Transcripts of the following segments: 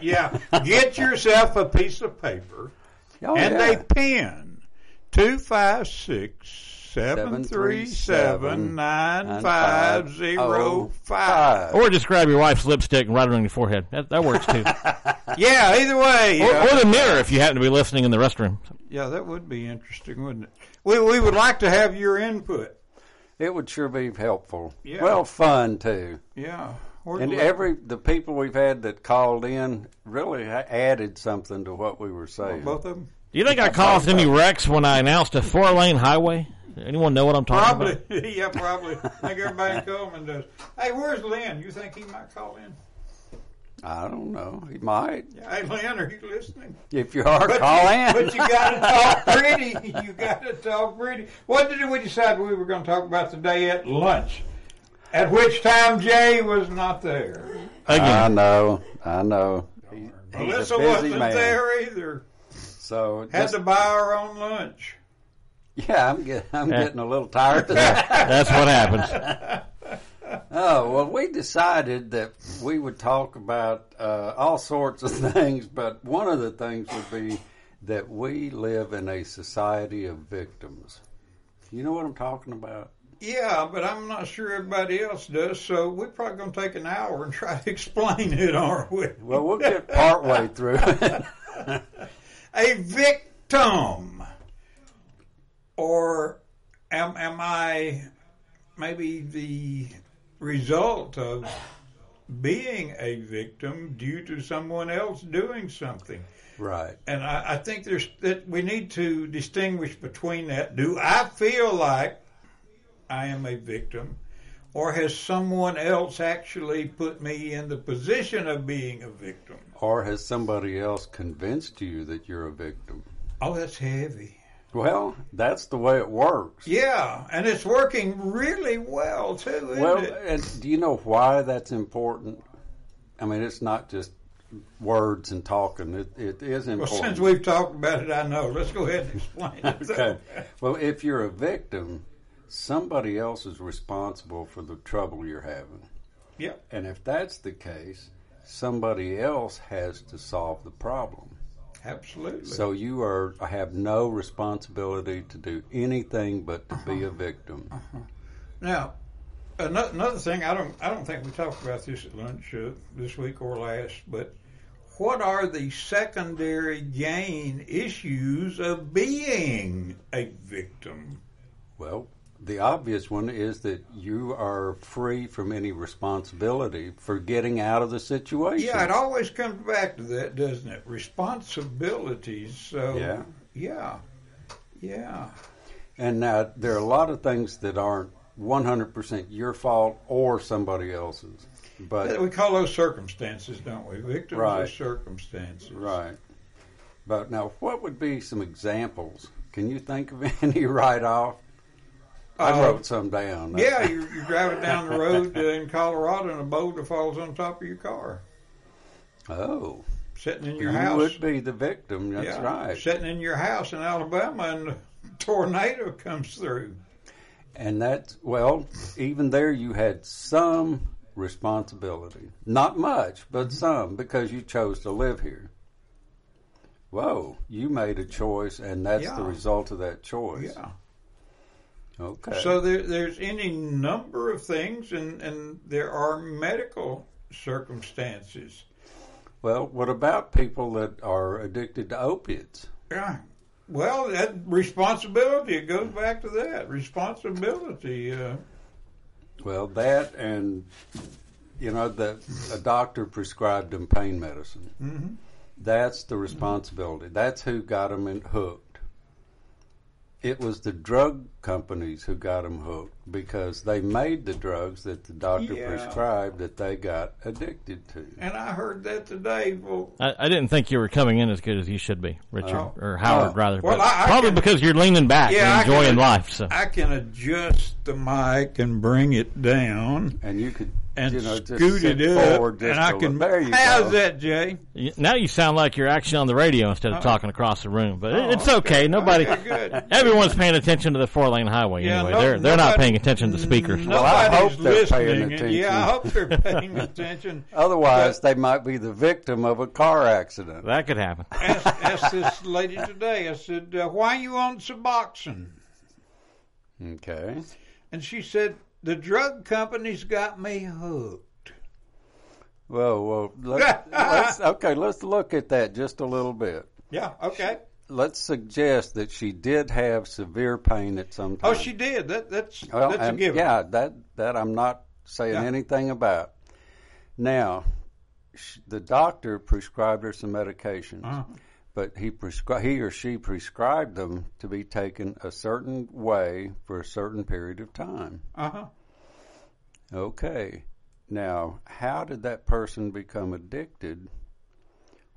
right. Yeah. Get yourself a piece of paper Oh, and yeah. a pen. Two five six seven three seven nine five zero oh five. Or just grab your wife's lipstick and write it on your forehead. That, that works too. Yeah, either way. or, yeah. or the mirror if you happen to be listening in the restroom. Yeah, that would be interesting, wouldn't it? We we would like to have your input. It would sure be helpful. Yeah. Well, fun too. Yeah. We're And glad- every the people we've had that called in really added something to what we were saying. both of them. Do you think I caused any wrecks when I announced a four lane highway? Anyone know what I'm talking Probably, about? yeah, probably. I think everybody in Cullman does. Hey, where's Lynn? You think he might call in? I don't know. He might. Hey, Lynn, are you listening? If you are, But call you, in. But you got to talk pretty. You got to talk pretty. What did we decide we were going to talk about today at lunch? At which time Jay was not there. Again. I know. I know. He- Melissa wasn't man. there either. So Had just- to buy our own lunch. yeah, I'm get, I'm Yeah. getting a little tired today. that's what happens. Oh, well, we decided that we would talk about uh, all sorts of things, but one of the things would be that we live in a society of victims. You know what I'm talking about? Yeah, but I'm not sure everybody else does, so we're probably going to take an hour and try to explain it, aren't we? Well, we'll get partway through a victim, or am am I maybe the result of being a victim due to someone else doing something? right. And I, I think there's that we need to distinguish between that. Do I feel like I am a victim, or has someone else actually put me in the position of being a victim? Or has somebody else convinced you that you're a victim? Oh, that's heavy. Well, that's the way it works. Yeah, and it's working really well too, isn't Well, do you know why that's important? I mean, it's not just words and talking. It, it is Well, important. since we've talked about it, I know. Let's go ahead and explain it. okay. Well, if you're a victim, somebody else is responsible for the trouble you're having. Yep. And if that's the case, somebody else has to solve the problem. Absolutely. So you are have no responsibility to do anything but to be a victim. now, ano- another thing I don't I don't think we talked about this at lunch uh, this week or last, but what are the secondary gain issues of being a victim? Well, the obvious one is that you are free from any responsibility for getting out of the situation. Yeah, it always comes back to that, doesn't it? Responsibilities. So Yeah. yeah, yeah. And now there are a lot of things that aren't 100% your fault or somebody else's. But We call those circumstances, don't we? Victims Right. of circumstances. right. But now what would be some examples? Can you think of any right off? I Uh, wrote some down. Yeah, you're, you're driving down the road in Colorado and a boulder falls on top of your car, Oh, sitting in your you house. would be the victim. That's yeah, right. Sitting in your house in Alabama and a tornado comes through. And that's, well, even there you had some responsibility. Not much, but some because you chose to live here. Whoa, you made a choice, and that's the result of that choice. Yeah. Okay. So there, there's any number of things, and, and there are medical circumstances. well, what about people that are addicted to opiates? Yeah. Well, that responsibility, it goes back to that. Responsibility. Uh, Well, that and, you know, the, a doctor prescribed them pain medicine. mhm. That's the responsibility. That's who got them in, hooked. It was the drug companies who got them hooked because they made the drugs that the doctor Yeah. prescribed that they got addicted to. And I heard that today. Well, I, I didn't think you were coming in as good as you should be, Richard Oh. or Howard, Oh. rather. Well, I- I probably can- because you're leaning back Yeah, and enjoying can- life. So I can adjust the mic and bring it down, And you could and you know, scooted sit up, forward just and I a can. little- there you how's go. that, Jay? Now you sound like you're actually on the radio instead of talking across the room. But Oh, it's okay. Nobody, Okay, everyone's paying attention to the four lane highway Yeah, anyway. no- they're they're not paying attention to the speakers. Well, I Nobody's hope they're paying listening. attention. Yeah, I hope they're paying attention. Otherwise, they might be the victim of a car accident. That could happen. asked, asked this lady today. I said, uh, "Why you on Suboxone?" Okay. And she said, "The drug company's got me hooked." Well, well, let's, let's okay. Let's look at that just a little bit. Yeah. Okay. Let's suggest that she did have severe pain at some time. Oh, she did. That that's Well, that's a given. Yeah, that that I'm not saying Yeah. anything about. Now, the doctor prescribed her some medications, Uh-huh. But he prescri- he or she prescribed them to be taken a certain way for a certain period of time. Uh huh. Okay. Now, how did that person become addicted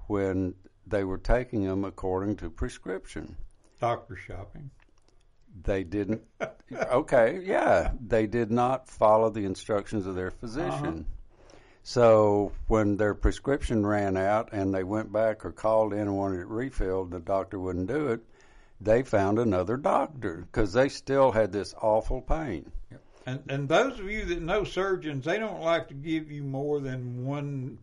when they were taking them according to prescription? Doctor shopping. They didn't. okay, yeah, they did not follow the instructions of their physician. So when their prescription ran out and they went back or called in and wanted it refilled, the doctor wouldn't do it. They found another doctor because they still had this awful pain. And and those of you that know surgeons, they don't like to give you more than one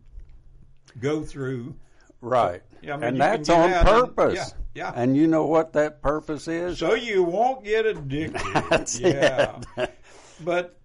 go through. Right. Yeah, I mean, and that's on out and- purpose. yeah, yeah. And you know what that purpose is? So you won't get addicted. Yeah. it. But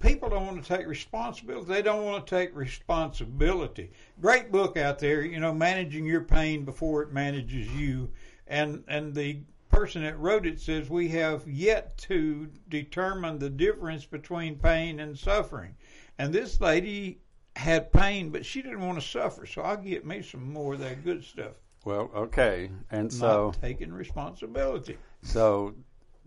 people don't want to take responsibility. They don't want to take responsibility. Great book out there, you know, managing your pain before it manages you. And and the person that wrote it says we have yet to determine the difference between pain and suffering. And this lady had pain, but she didn't want to suffer. So I'll get me some more of that good stuff. Well, okay. And so Not taking responsibility. so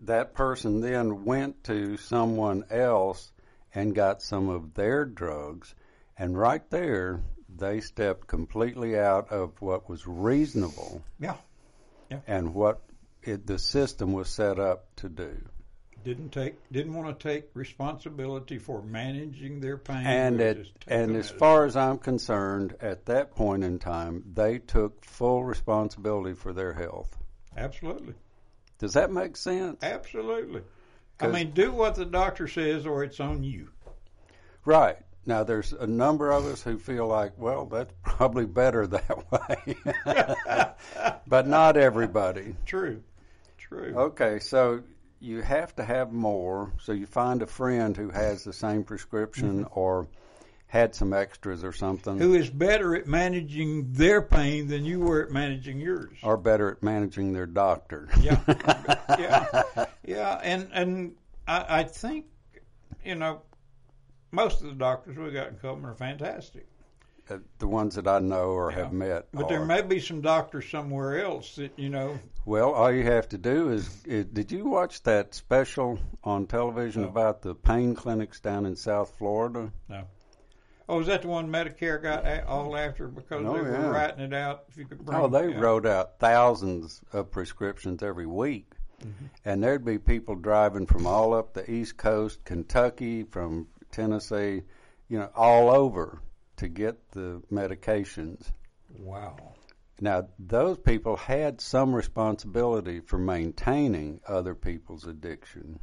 that person then went to someone else and got some of their drugs and right there they stepped completely out of what was reasonable Yeah. Yeah. and what it, the system was set up to do. didn't take didn't want to take responsibility for managing their pain And at, and as far as I'm concerned, at that point in time, they took full responsibility for their health. absolutely Does that make sense? absolutely I mean do what the doctor says or it's on you Right. Now, there's a number of us who feel like, well, that's probably better that way. but not everybody. true true Okay, so you have to have more. So you find a friend who has the same prescription mm-hmm. or had some extras or something, who is better at managing their pain than you were at managing yours or better at managing their doctor. yeah yeah yeah and and I, I think you know most of the doctors we got in Cullman are fantastic Uh, the ones that I know or have met. but there may be some doctors somewhere else that you know Well, all you have to do is, is did you watch that special on television No. about the pain clinics down in South Florida? Oh, is that the one Medicare got all after because Oh, they were yeah. writing it out? If you could bring, Oh, they wrote out thousands of prescriptions every week. Mm-hmm. And there'd be people driving from all up the East Coast, Kentucky, from Tennessee, you know, all over to get the medications. Wow. Now, those people had some responsibility for maintaining other people's addiction,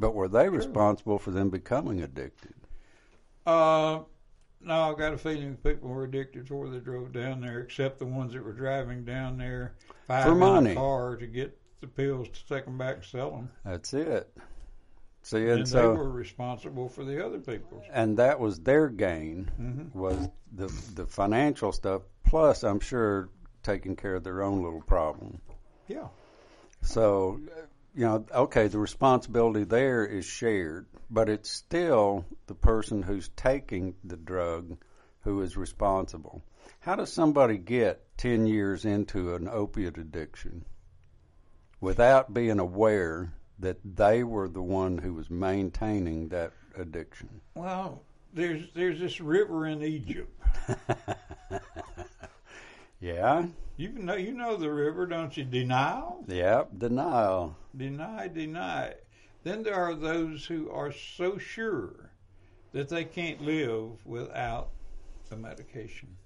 but were they responsible for them becoming addicted? Uh, no, I've got a feeling people were addicted before they drove down there, except the ones that were driving down there five For money. a car to get the pills to take them back and sell them. That's it. See, And, and so they were responsible for the other people's. and that was their gain Mhm. was the the financial stuff plus i'm sure taking care of their own little problem Yeah. so you know okay the responsibility there is shared but it's still the person who's taking the drug who is responsible. How does somebody get 10 years into an opiate addiction without being aware that they were the one who was maintaining that addiction? Well, there's there's this river in Egypt. yeah You know you know the river, don't you? Denial. Yep, denial. deny, deny. Then there are those who are so sure that they can't live without the medication.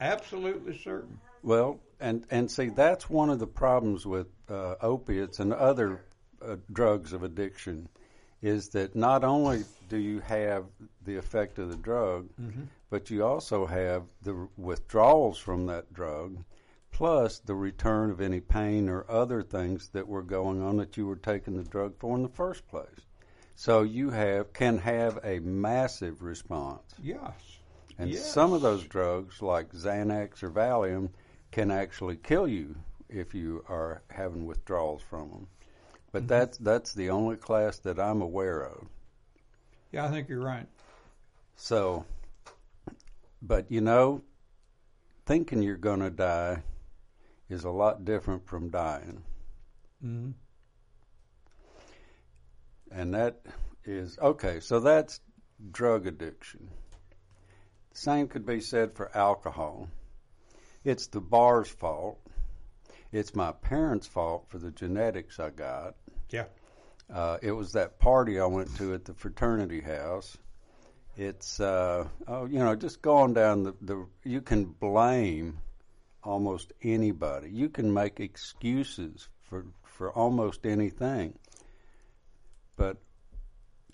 Absolutely certain. Well, and and see that's one of the problems with uh, opiates and other uh, drugs of addiction is that not only do you have the effect of the drug, but you also have the withdrawals from that drug, plus the return of any pain or other things that were going on that you were taking the drug for in the first place. So you have can have a massive response. Yes. And Yes. some of those drugs, like Xanax or Valium, can actually kill you if you are having withdrawals from them. But Mm-hmm. that's that's the only class that I'm aware of. Yeah, I think you're right. So, but you know, thinking you're going to die is a lot different from dying, hmm and that is okay. So that's drug addiction. Same could be said for alcohol. It's the bar's fault. It's my parents' fault for the genetics I got. Yeah. Uh, it was that party I went to at the fraternity house. It's uh, oh, you know, just going down the, the you can blame almost anybody. You can make excuses for for almost anything. But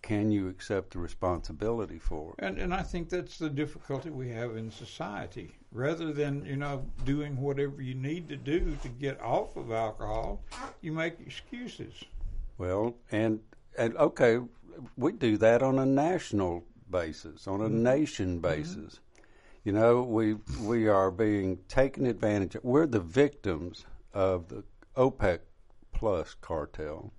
can you accept the responsibility for it? And and I think that's the difficulty we have in society. Rather than you know doing whatever you need to do to get off of alcohol, you make excuses. Well, and and okay, we do that on a national basis, on a nation basis. You know, we we are being taken advantage of. We're the victims of the OPEC plus cartel.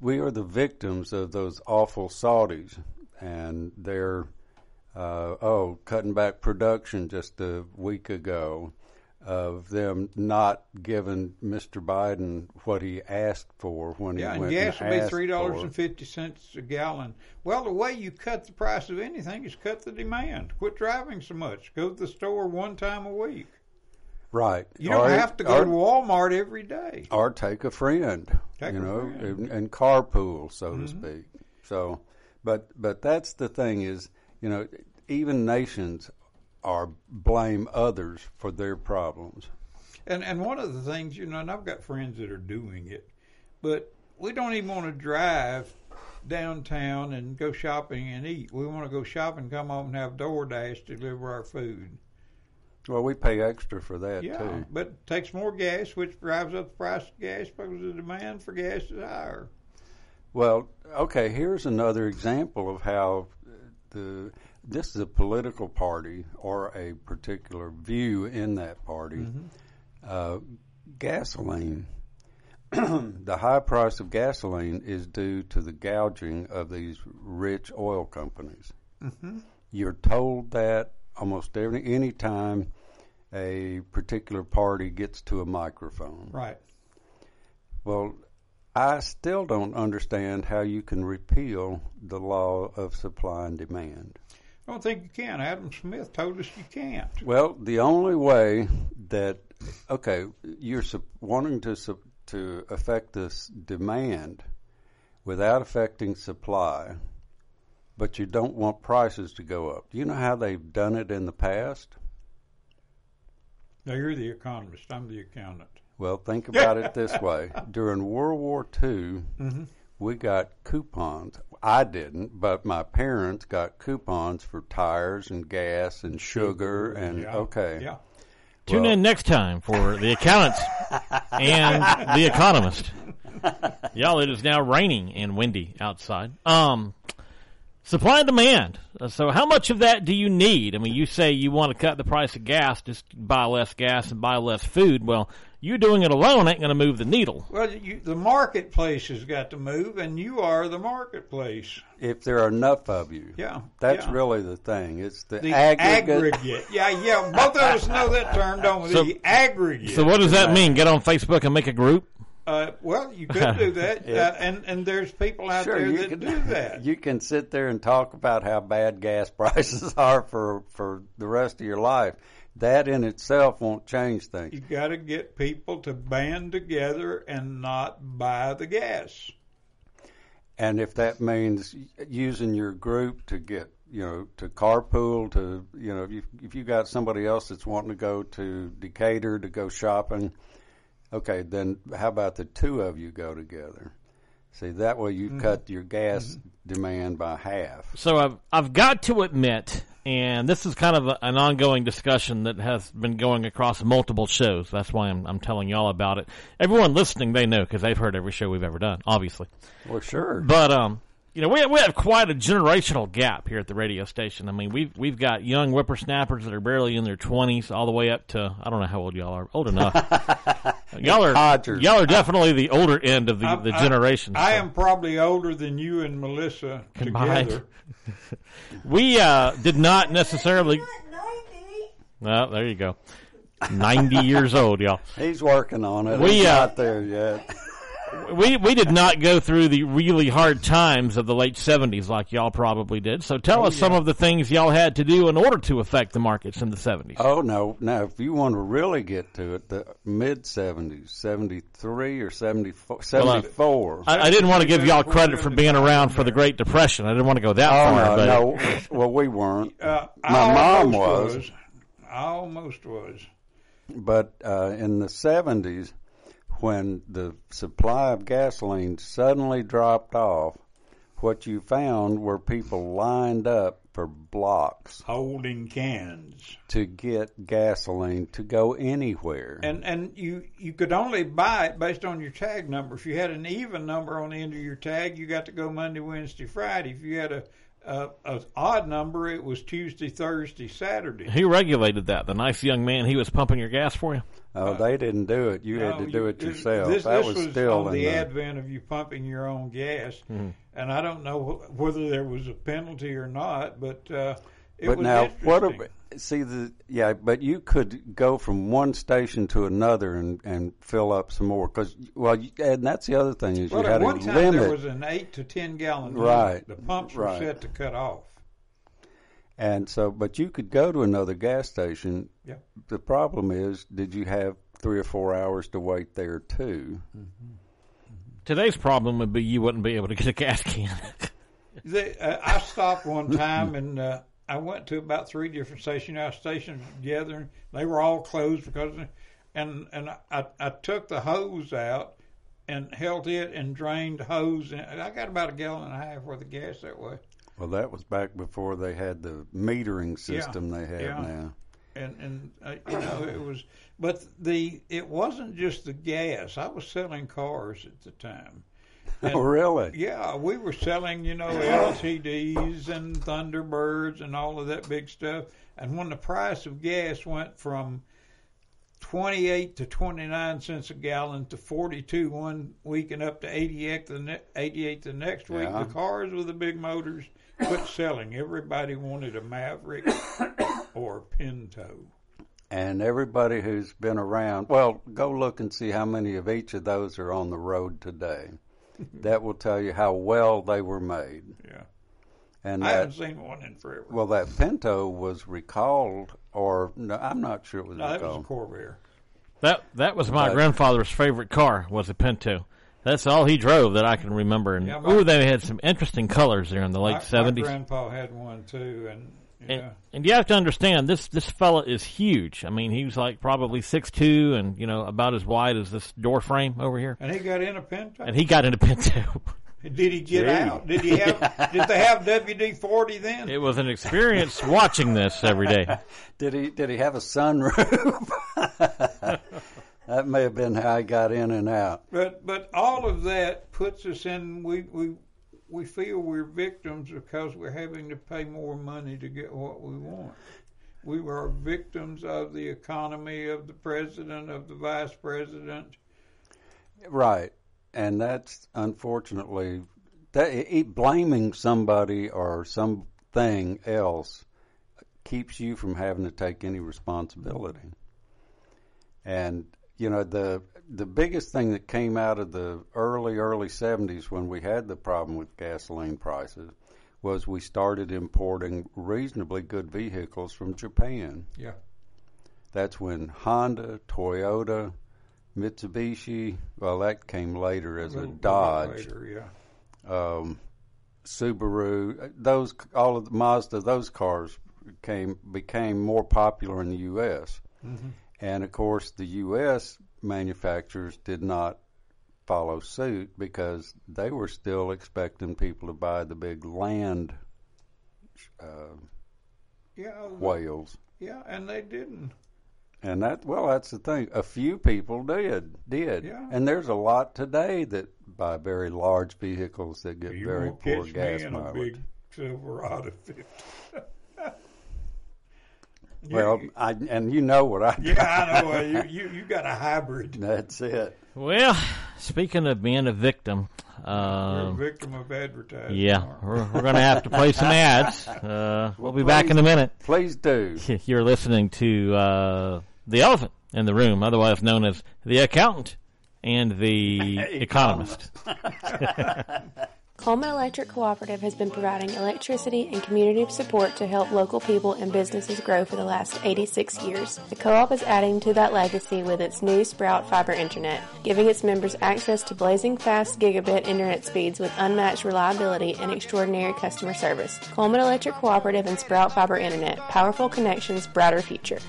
We are the victims of those awful Saudis and their uh, oh cutting back production just a week ago of them not giving Mr. Biden what he asked for when Yeah, he went gas and will be three dollars and fifty a gallon. Well, the way you cut the price of anything is cut the demand. Quit driving so much. Go to the store one time a week. Right. You don't Or- have to go or, to Walmart every day. or take a friend, Take you a know, friend. Mm-hmm. And, and carpool, so to speak. So, but but that's the thing is, you know, even nations are blame others for their problems. And and one of the things, you know, and I've got friends that are doing it, but we don't even want to drive downtown and go shopping and eat. We want to go shopping, come home and have DoorDash deliver our food. Well, we pay extra for that Yeah, too. but it takes more gas, which drives up the price of gas because the demand for gas is higher. Well, okay, here's another example of how the this is a political party or a particular view in that party. Uh, gasoline. the high price of gasoline is due to the gouging of these rich oil companies. Mm-hmm. You're told that almost every any time a particular party gets to a microphone. Right. Well, I still don't understand how you can repeal the law of supply and demand. I don't think you can. Adam Smith told us you can't. Well, the only way that okay, you're sup- wanting to sup- to affect this demand without affecting supply, but you don't want prices to go up. Do you know how they've done it in the past? Now you're the economist. I'm the accountant. Well, think about it this way: during World War II, Mhm. we got coupons. I didn't, but my parents got coupons for tires and gas and sugar and Yeah. okay. Yeah. Tune Well- in next time for the accountants and the economist. Y'all, it is now raining and windy outside. Um, supply and demand. Uh, So, how much of that do you need? I mean, you say you want to cut the price of gas, just buy less gas and buy less food. Well, you doing it alone ain't going to move the needle. Well, you, the marketplace has got to move, and you are the marketplace. If there are enough of you, Yeah. that's yeah. really the thing. It's the, the aggregate. aggregate. Yeah, yeah. Both of us know that term, don't we? So- the aggregate. So, what does that mean? Get on Facebook and make a group? Uh, well, you could do that, Yeah. uh, and and there's people out Sure, there you that can do that. You can sit there and talk about how bad gas prices are for for the rest of your life. That in itself won't change things. You got to get people to band together and not buy the gas. And if that means using your group to get, you know, to carpool, to, you know, if you, if you got somebody else that's wanting to go to Decatur to go shopping, okay, then how about the two of you go together? See, that way you cut your gas demand by half. So I've I've got to admit, and this is kind of a, an ongoing discussion that has been going across multiple shows. That's why I'm I'm telling y'all about it. Everyone listening, they know because they've heard every show we've ever done, obviously. Well, sure. But um, you know, we we have quite a generational gap here at the radio station. I mean, we've we've got young whippersnappers that are barely in their twenties, all the way up to I don't know how old y'all are. Old enough. y'all are Codgers. y'all are definitely the older end of the I- the generation. I so. am probably older than you and Melissa Combined. together. We uh, did not necessarily. Well, there you go. Ninety years old, y'all. He's working on it. We, He's uh, not there yet. We we did not go through the really hard times of the late seventies like y'all probably did. So tell us some of the things y'all had to do in order to affect the markets in the seventies. Oh no! Now, if you want to really get to it, the mid seventies, seventy three or 74, I- 74. I, I didn't want to give y'all credit for being around for the Great Depression. I didn't want to go that oh far. no, but no. Well, we weren't. Uh, My mom almost was. I almost was. But uh, in the seventies, when the supply of gasoline suddenly dropped off, what you found were people lined up for blocks Holding cans. to get gasoline to go anywhere. And and you you could only buy it based on your tag number. If you had an even number on the end of your tag, you got to go Monday, Wednesday, Friday. If you had a a, a odd number, it was Tuesday, Thursday, Saturday. who regulated that? The nice young man. He was pumping your gas for you. oh, they didn't do it. You had to do you- it yourself. This, that this was, still on in the the advent of you pumping your own gas, Mm-hmm. and I don't know wh- whether there was a penalty or not, but uh, it but was now what interesting. Ab- see the yeah but you could go from one station to another and and fill up some more because well you, and that's the other thing is well, you at had one a time limit there was an eight to ten gallon limit. Right, The pumps were right. set to cut off. and so but you could go to another gas station Yeah. the problem is did you have three or four hours to wait there too Today's problem would be you wouldn't be able to get a gas can. They, uh, I stopped one time and uh, I went to about three different stations. Our stations together, and they were all closed because, and and I, I took the hose out and held it and drained the hose, and I got about a gallon and a half worth of gas that way. well that was back before they had the metering system they have yeah. now And and uh, you know it was, but the it wasn't just the gas. I was selling cars at the time. oh really Yeah, we were selling, you know, LTDs and Thunderbirds and all of that big stuff. And when the price of gas went from 28 to 29 cents a gallon to 42 one week and up to 88 the, ne- 88 the next week, Yeah. the cars with the big motors quit selling. Everybody wanted a Maverick or a Pinto. and everybody who's been around, well, go look and see how many of each of those are on the road today. That will tell you how well they were made. Yeah. And I that, haven't seen one in forever. well, that Pinto was recalled, or no, I'm not sure it was no, that was a. Corvair. That that was my But- grandfather's favorite car was a Pinto. That's all he drove that I can remember. And Yeah, my- ooh, they had some interesting colors there in the My- late My seventies. grandpa had one too, and yeah. And, and you have to understand this this fella is huge. I mean, he was like probably six two and you know about as wide as this door frame over here. And he got in a Pinto. And he got into Pinto. Did he get Gee. out? Did he have? did they have WD forty then? it was an experience watching this every day. Did he did he have a sunroof? that may have been how he got in and out. But but all of that puts us in. We we we feel we're victims because we're having to pay more money to get what we want. We are victims of the economy, of the president, of the vice president. Right, and that's unfortunately that blaming somebody or something else keeps you from having to take any responsibility. And you know the the biggest thing that came out of the early early 70s when we had the problem with gasoline prices was we started importing reasonably good vehicles from Japan. Yeah. That's when Honda, Toyota, Mitsubishi, well, that came later as a little Dodge, later, yeah. um, Subaru, those all of the Mazda, those cars came became more popular in the U.S. Mm-hmm. And of course, the U.S. manufacturers did not follow suit because they were still expecting people to buy the big land uh, Yeah, whales. yeah, and they didn't. And that well, that's the thing. A few people did did, Yeah. and there's a lot today that buy very large vehicles that get You very poor gas me in a mileage. big Silverado 50. Well, I and you know what I. yeah, I know. uh, You, you you got a hybrid. That's it. Well, speaking of being a victim, We're a victim of advertising. yeah, we? we're, we're going to have to play some ads. Uh, we'll be Well, back in a minute. Please do. You're listening to uh, The Elephant in the Room, otherwise known as The Accountant and The Economist. Cullman Electric Cooperative has been providing electricity and community support to help local people and businesses grow for the last 86 years. The co-op is adding to that legacy with its new Sprout Fiber Internet, giving its members access to blazing fast gigabit internet speeds with unmatched reliability and extraordinary customer service. Cullman Electric Cooperative and Sprout Fiber Internet, powerful connections, brighter future.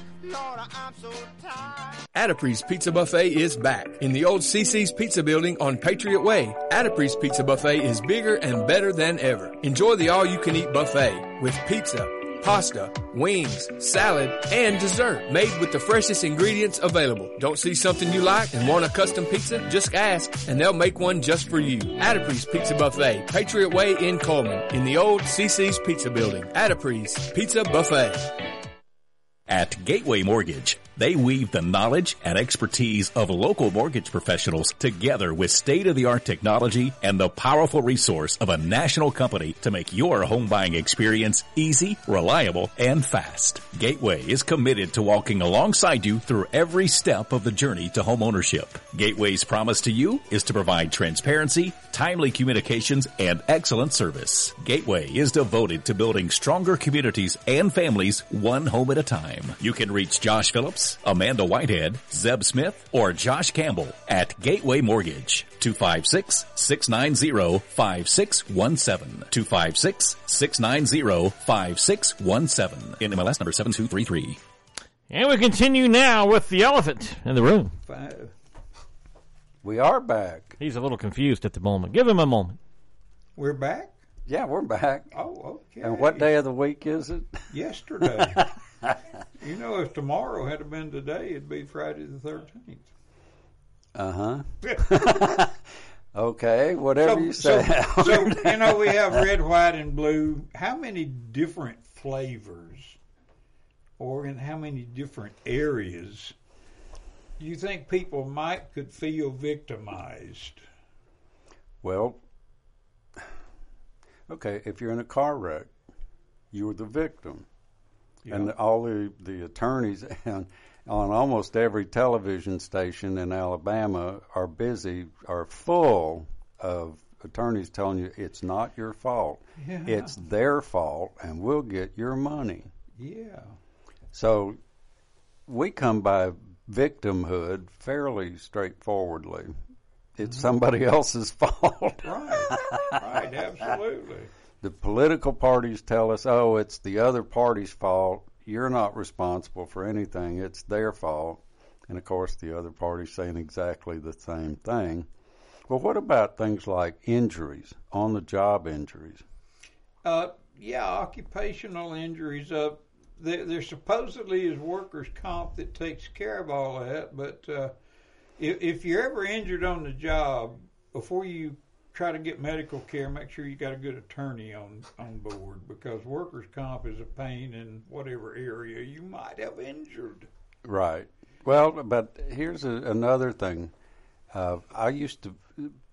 Addipre's Pizza Buffet is back in the old CiCi's Pizza Building on Patriot Way. Addipre's Pizza Buffet is bigger and better than ever. Enjoy the all-you-can-eat buffet with pizza, pasta, wings, salad, and dessert made with the freshest ingredients available. Don't see something you like and want a custom pizza? Just ask and they'll make one just for you. Addipre's Pizza Buffet, Patriot Way in Cullman in the old CiCi's Pizza Building. Addipre's Pizza Buffet. At Gateway Mortgage, they weave the knowledge and expertise of local mortgage professionals together with state-of-the-art technology and the powerful resource of a national company to make your home buying experience easy, reliable, and fast. Gateway is committed to walking alongside you through every step of the journey to home ownership. Gateway's promise to you is to provide transparency, timely communications, and excellent service. Gateway is devoted to building stronger communities and families one home at a time. You can reach Josh Phillips, Amanda Whitehead, Zeb Smith, or Josh Campbell at Gateway Mortgage. 256-690-5617. 256-690-5617. In MLS number 7233. And we continue now with The Elephant in the Room. Five. We are back. He's a little confused at the moment. Give him a moment. We're back. Yeah, we're back. Oh, okay. And what day of the week is it? Yesterday. you know, if tomorrow had been today, it'd be Friday the thirteenth. Uh huh. Okay, whatever you so, say. so you know we have red, white, and blue. How many different flavors, or in how many different areas, do you think people might could feel victimized? well, okay, if you're in a car wreck, you're the victim. And all the, the attorneys and on almost every television station in Alabama are busy, are full of attorneys telling you it's not your fault. Yeah. It's their fault, and we'll get your money. Yeah. So we come by victimhood fairly straightforwardly. It's mm-hmm. somebody else's fault. Right. right. Absolutely. The political parties tell us, oh, it's the other party's fault. You're not responsible for anything. It's their fault. And of course, the other party's saying exactly the same thing. Well, what about things like injuries, on the job injuries? Uh, yeah, occupational injuries. Uh, there, there supposedly is workers' comp that takes care of all that, but uh, if, if you're ever injured on the job, before you try to get medical care, make sure you got a good attorney on on board because workers' comp is a pain in whatever area you might have injured. Right. Well, but here's a, another thing. Uh, I used to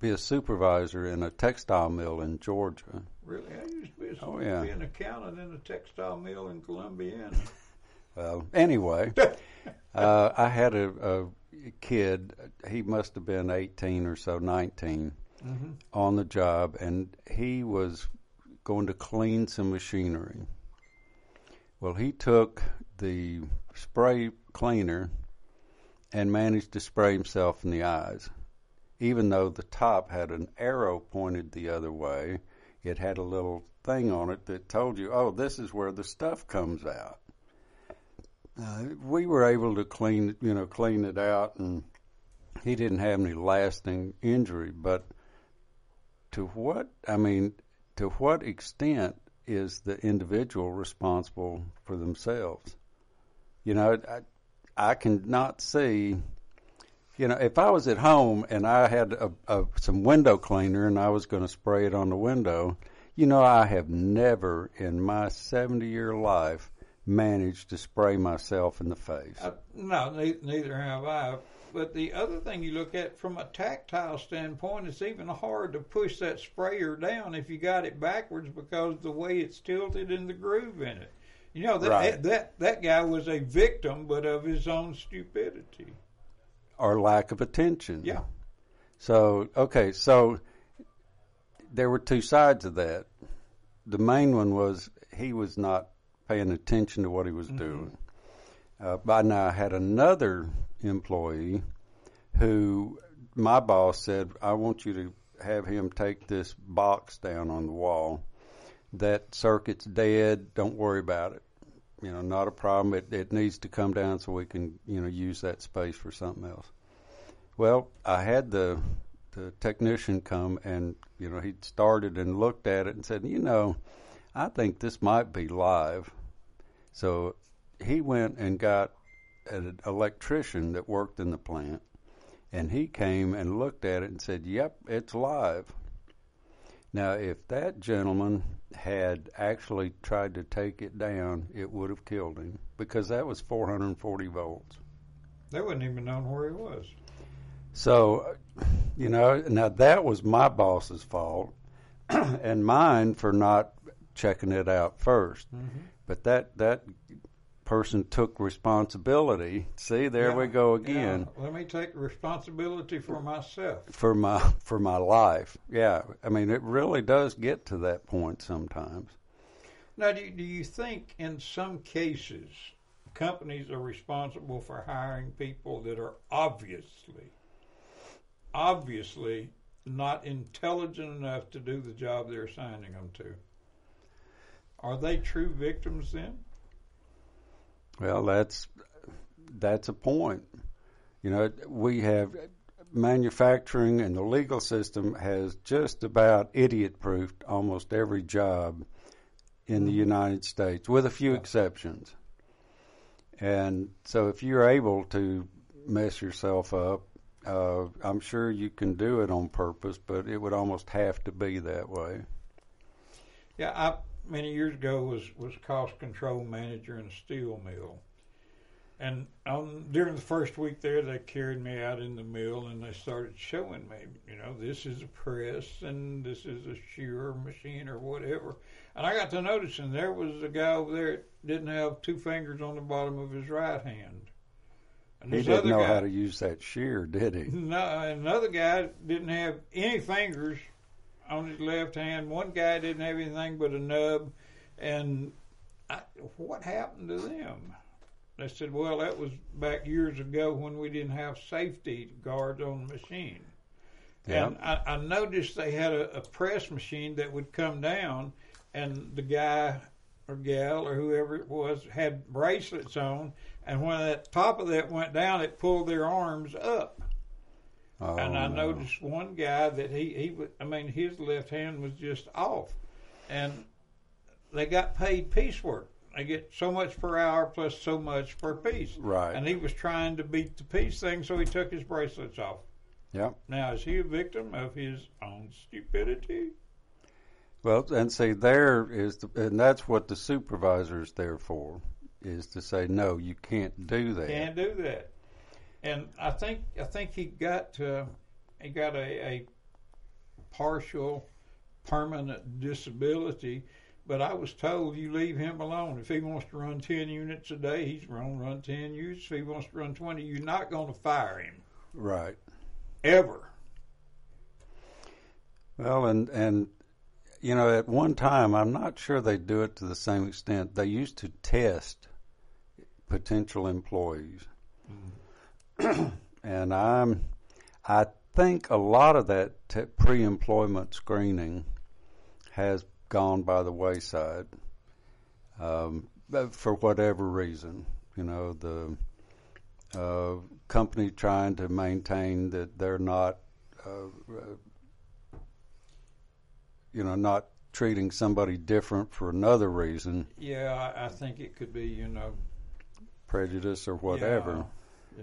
be a supervisor in a textile mill in Georgia. Really, I used to be, a, Oh, yeah. be an accountant in a textile mill in Columbiana. Well, anyway, uh, I had a, a kid. He must have been 18 or so, 19, on the job, and he was going to clean some machinery. Well, he took the spray cleaner and managed to spray himself in the eyes. even though the top had an arrow pointed the other way, it had a little thing on it that told you, oh, this is where the stuff comes out. Uh, we were able to clean, you know, clean it out, and he didn't have any lasting injury. But to what, I mean, to what extent is the individual responsible for themselves? You know, I, I cannot see. You know, if I was at home and I had a, a, some window cleaner and I was going to spray it on the window, you know, I have never in my 70 year life managed to spray myself in the face. Uh, no, neither, neither have I. But the other thing you look at from a tactile standpoint, it's even hard to push that sprayer down if you got it backwards because the way it's tilted in the groove in it. You know that Right. that that guy was a victim, but of his own stupidity. or lack of attention. Yeah. So, okay, so there were two sides of that. The main one was he was not paying attention to what he was doing. Uh, by now, I had another employee who my boss said, I want you to have him take this box down on the wall. That circuit's dead. Don't worry about it. You know, not a problem. It, it needs to come down so we can, you know, use that space for something else. Well, I had the the technician come and you know he started and looked at it and said, you know, I think this might be live. So he went and got an electrician that worked in the plant, and he came and looked at it and said, "Yep, it's live." Now, if that gentleman had actually tried to take it down, it would have killed him because that was 440 volts. They wouldn't even known where he was. So, you know, now that was my boss's fault and mine for not checking it out 1st mm-hmm. But that that person took responsibility. See, there we Yeah, go yeah. again let me take responsibility for myself. for my for my life. Yeah, I mean, it really does get to that point sometimes. Now, do you, do you think in some cases companies are responsible for hiring people that are obviously, obviously not intelligent enough to do the job they're assigning them to? Are they true victims then? Well, that's that's a point. You know, we have manufacturing and the legal system has just about idiot-proofed almost every job in the United States, with a few exceptions. And so, if you're able to mess yourself up, uh, I'm sure you can do it on purpose, but it would almost have to be that way. Yeah, I many years ago was was cost control manager in a steel mill, and um, during the first week there, they carried me out in the mill and they started showing me, you know, this is a press and this is a shearer machine or whatever, and I got to noticing there was a guy over there that didn't have two fingers on the bottom of his right hand. And He didn't know guy, how to use that shear, did he? no, another guy didn't have any fingers on his left hand. One guy didn't have anything but a nub. And I, what happened to them? They said, well, that was back years ago when we didn't have safety guards on the machine. And I, I noticed they had a, a press machine that would come down, and the guy or gal or whoever it was had bracelets on, and when that top of that went down, it pulled their arms up. Oh, and I no. noticed one guy that he he I mean his left hand was just off, and they got paid piecework. They get so much per hour plus so much per piece. Right. And he was trying to beat the piece thing, so he took his bracelets off. Yep. Now is he a victim of his own stupidity? Well, and see, there is, the, and that's what the supervisor is there for, is to say, no, you can't do that. Can't do that. And I think I think he got uh, he got a, a partial permanent disability. But I was told you leave him alone. If he wants to run ten units a day, he's going to run ten units. If he wants to run twenty, you're not going to fire him Right. ever. Well, and and you know, at one time, I'm not sure they do it to the same extent. They used to test potential employees, and I'm, I think a lot of that t- pre-employment screening has gone by the wayside um, for whatever reason. You know, the uh, company trying to maintain that they're not, uh, you know, not treating somebody different for another reason, Yeah, I, I think it could be, you know, prejudice or whatever.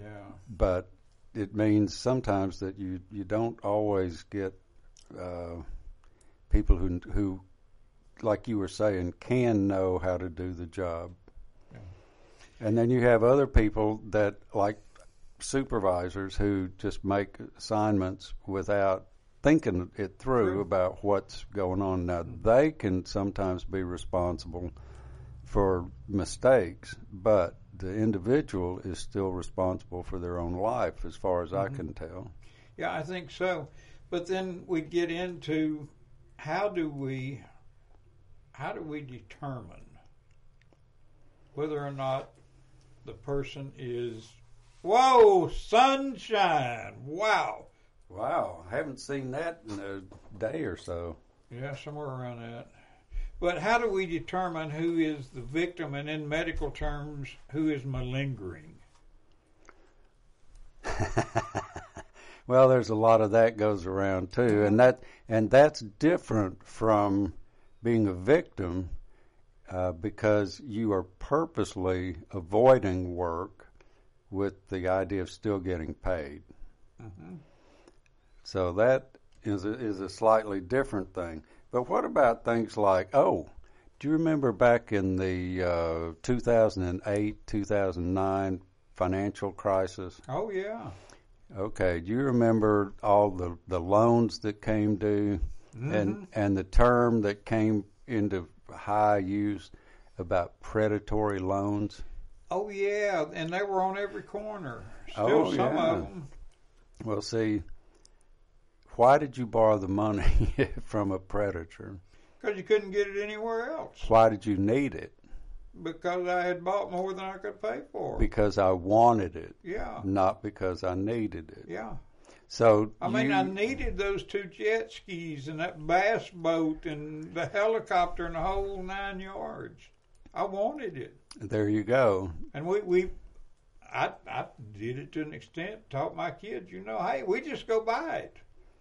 Yeah. But it means sometimes that you you don't always get uh, people who who, like you were saying, can know how to do the job. And then you have other people that like supervisors who just make assignments without thinking it through True. about what's going on. Now they can sometimes be responsible for mistakes, but the individual is still responsible for their own life, as far as I mm-hmm. can tell. Yeah, I think so. But then we get into how do we how do we determine whether or not the person is whoa sunshine wow Wow, I haven't seen that in a day or so. yeah somewhere around that but how do we determine who is the victim and in medical terms who is malingering Well, there's a lot of that goes around too, and that and that's different from being a victim uh, because you are purposely avoiding work with the idea of still getting paid. So that is a, is a slightly different thing. But what about things like oh, do you remember back in the uh, 2008 2009 financial crisis? oh yeah Okay, do you remember all the, the loans that came due and and the term that came into high use about predatory loans? oh yeah and they were on every corner still Oh, some yeah. of them Well, see, why did you borrow the money from a predator? because you couldn't get it anywhere else Why did you need it? because I had bought more than I could pay for. Because I wanted it, yeah, not because I needed it. yeah. So I mean, you- I needed those two jet skis and that bass boat and the helicopter and the whole nine yards. I wanted it, there you go. and we we. I, I did it to an extent. Taught my kids, you know, hey, we just go buy it.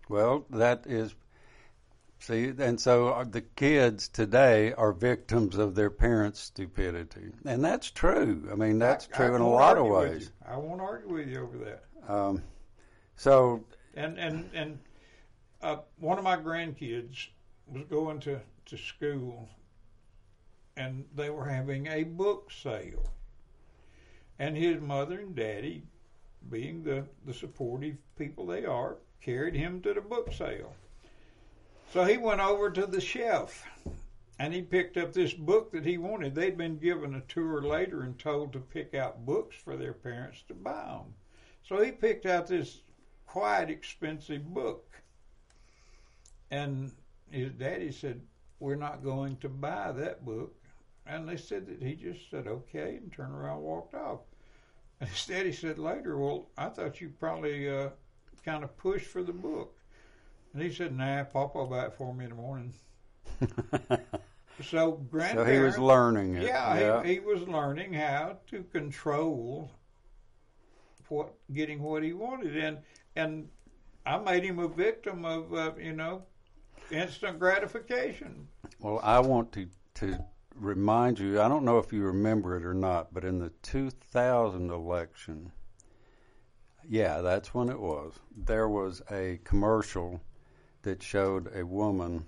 Well, that is, see, and so uh, the kids today are victims of their parents' stupidity, and that's true. I mean, that's I- true I in a lot of ways. I won't argue with you over that. Um, so, and and and uh, one of my grandkids was going to to school, and they were having a book sale, and his mother and daddy, being the the supportive people they are, carried him to the book sale. So he went over to the shelf. And he picked up this book that he wanted. They'd been given a tour later and told to pick out books for their parents to buy them. So he picked out this quite expensive book. And his daddy said, We're not going to buy that book. And they said that he just said, Okay, and turned around and walked off. And his daddy said later, Well, I thought you probably uh, kind of pushed for the book. And he said, Nah, Papa will buy it for me in the morning. So so he was learning it. Yeah, He, he was learning how to control what getting what he wanted, and and I made him a victim of uh, you know instant gratification. Well, I want to to remind you. I don't know if you remember it or not, but in the 2000 election, yeah, that's when it was. There was a commercial that showed a woman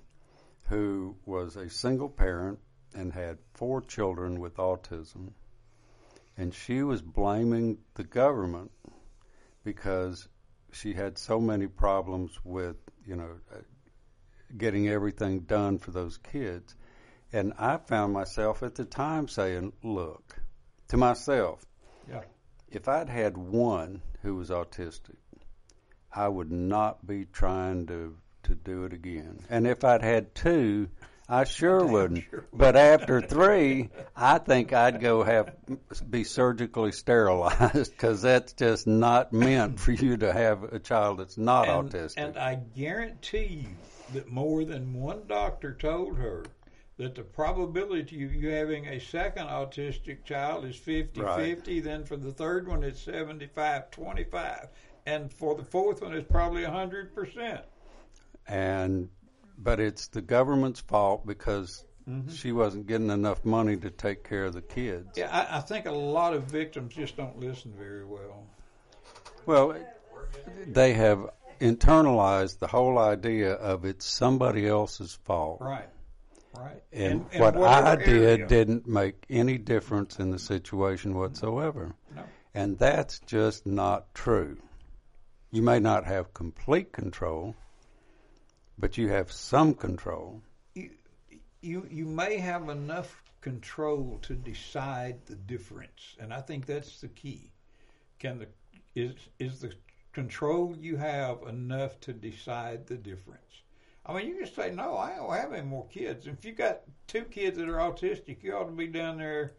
who was a single parent and had four children with autism, and she was blaming the government because she had so many problems with, you know, uh, getting everything done for those kids. And I found myself at the time saying, look, to myself. If I'd had one who was autistic, I would not be trying to, to do it again. And if I'd had two, I sure wouldn't. But after three, I think I'd go have be surgically sterilized because that's just not meant for you to have a child that's not and, autistic. And I guarantee you that more than one doctor told her that the probability of you having a second autistic child is 50 Right. 50. Then for the third one, it's 75 25. And for the fourth one, it's probably 100%. and but it's the government's fault because Mm-hmm. she wasn't getting enough money to take care of the kids. Yeah, I, I think a lot of victims just don't listen very well. Well, they have internalized the whole idea of it's somebody else's fault. Right. Right. And, in what I did area. didn't make any difference in the situation whatsoever. No. And that's just not true. You may not have complete control, but you have some control. you you you may have enough control to decide the difference, and I think that's the key. Can the is is the control you have enough to decide the difference? I mean, you can say no. I don't have any more kids. If you've got two kids that are autistic, you ought to be down there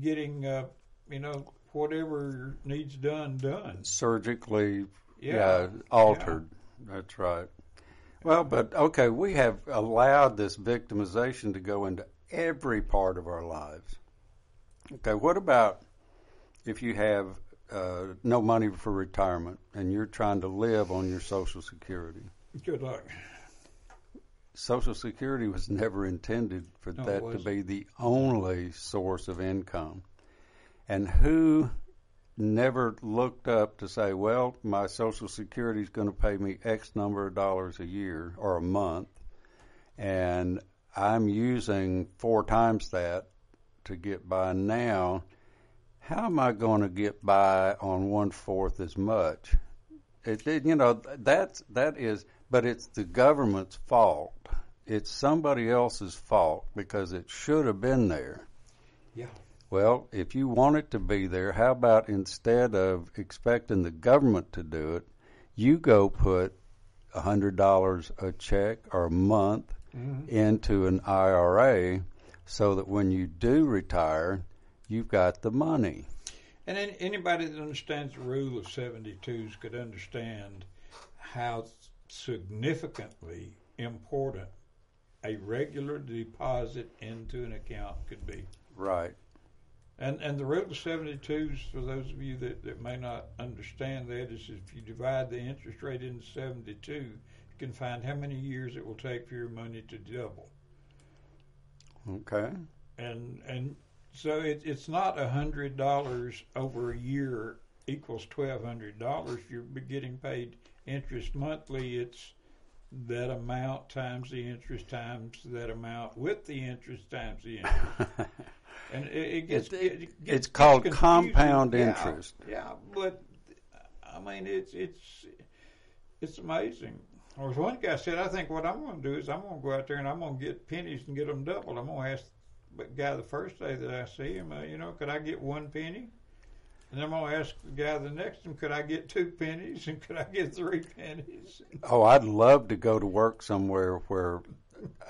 getting, uh, you know, whatever needs done done. Surgically Yeah. yeah, altered. That's right. Well, but okay, we have allowed this victimization to go into every part of our lives. Okay, what about if you have uh, no money for retirement and you're trying to live on your Social Security? Good luck. Social Security was never intended for No, that to be the only source of income. And who never looked up to say, well, my Social Security is going to pay me X number of dollars a year or a month, and I'm using four times that to get by now. How am I going to get by on one fourth as much? It, you know, that's that is, but it's the government's fault. It's somebody else's fault because it should have been there. Yeah. Well, if you want it to be there, how about instead of expecting the government to do it, you go put a hundred dollars a check or a month mm-hmm. into an IRA, so that when you do retire, you've got the money. And anybody that understands the rule of 72s could understand how significantly important a regular deposit into an account could be. Right. And and the rule of 72s, for those of you that, that may not understand that, is if you divide the interest rate into 72, you can find how many years it will take for your money to double. Okay. and and so it, it's not a hundred dollars over a year equals twelve hundred dollars. You're getting paid interest monthly. It's that amount times the interest times that amount with the interest times the interest. and it, it gets It- it, gets- it's gets called confusing. compound Yeah, interest. Yeah, but I mean it's it's it's amazing. Or as one guy said, I think what I'm going to do is I'm going to go out there and I'm going to get pennies and get them doubled. I'm going to ask the guy the first day that I see him, uh, you know, could I get one penny? And I'm going to ask the guy the next time, could I get two pennies and could I get three pennies? Oh, I'd love to go to work somewhere where